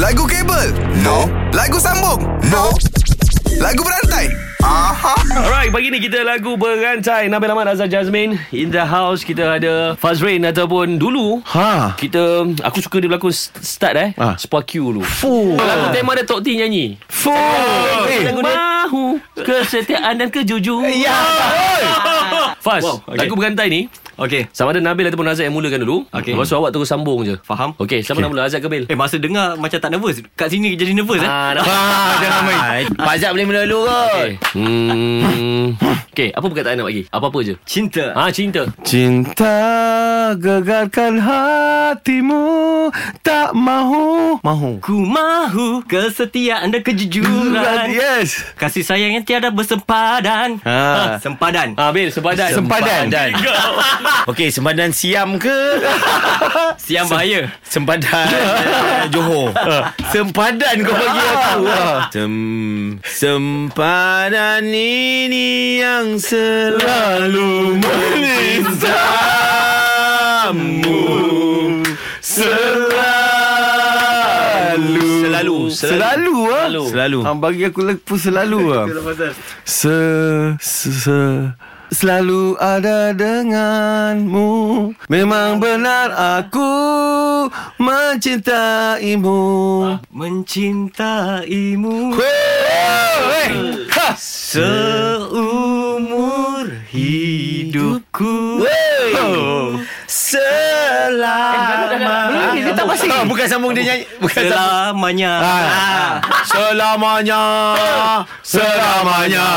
Lagu kabel? No. Lagu sambung? No. Lagu berantai? Aha. Alright, pagi ni kita lagu berantai Nabil Ahmad Azhar Jasmine In the house Kita ada Fazrain Ataupun dulu Ha. Kita Aku suka dia berlakon st- Start eh Ah. Spark you dulu Fuh. Lagu tema dia Tok T nyanyi Fuh. Eh. Lagu dia Mahu Kesetiaan dan kejujuran Ya. Faz Wow, okay. Lagu berantai ni Okey. Sama ada Nabil ataupun Azhar yang mulakan dulu Okey. Lepas tu awak terus sambung je Faham? Okey siapa nak mula Azhar ke Bil? Eh masa dengar macam tak nervous. Kat sini jadi nervous eh. Ah, nak- Ah, jangan main. Pak Zat boleh mula dulu kot. Okay. Hmm. Okay, apa perkataan nak bagi? Apa-apa je. Cinta. Ah, cinta. Cinta gegarkan hatimu tak mahu mahu. Ku mahu kesetiaan dan kejujuran. Yes. Kasih sayang yang tiada bersempadan. Ha. Sempadan. Ah, Bil, sempadan. Sempadan. Okey, sempadan Siam ke? Siang bahaya. Sempadan eh, Johor. Sempadan kau bagi aku. Sem sempadan ini yang selalu memintamu. Selalu. Selalu. Selalu ah. Selalu. Selalu. Ah, bagi aku lepu selalu ah. Se, se, se Selalu ada denganmu Memang benar aku Mencintaimu Mencintaimu Wey! Ha! seumur hidupku. Selama Kita masih Ah, Bukan sambung dia nyanyi Bukan Selamanya. Ah. Selamanya. Selamanya.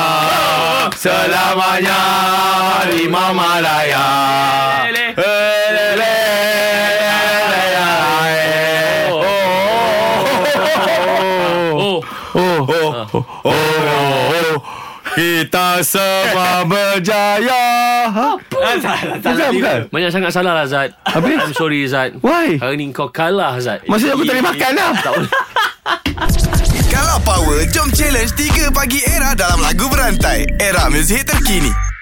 Selamanya. Di Mama Raya Lele. Lele. Oh. Oh, oh, oh, oh, Kita semua berjaya ha? Bukan, bukan Banyak sangat salah lah Zat Habis? I'm sorry Zat Why? Hari ni kau kalah Zat Maksudnya aku tak boleh makan lah Tak boleh Kalau power, jom challenge 3 pagi era dalam lagu berantai. Era muzik terkini.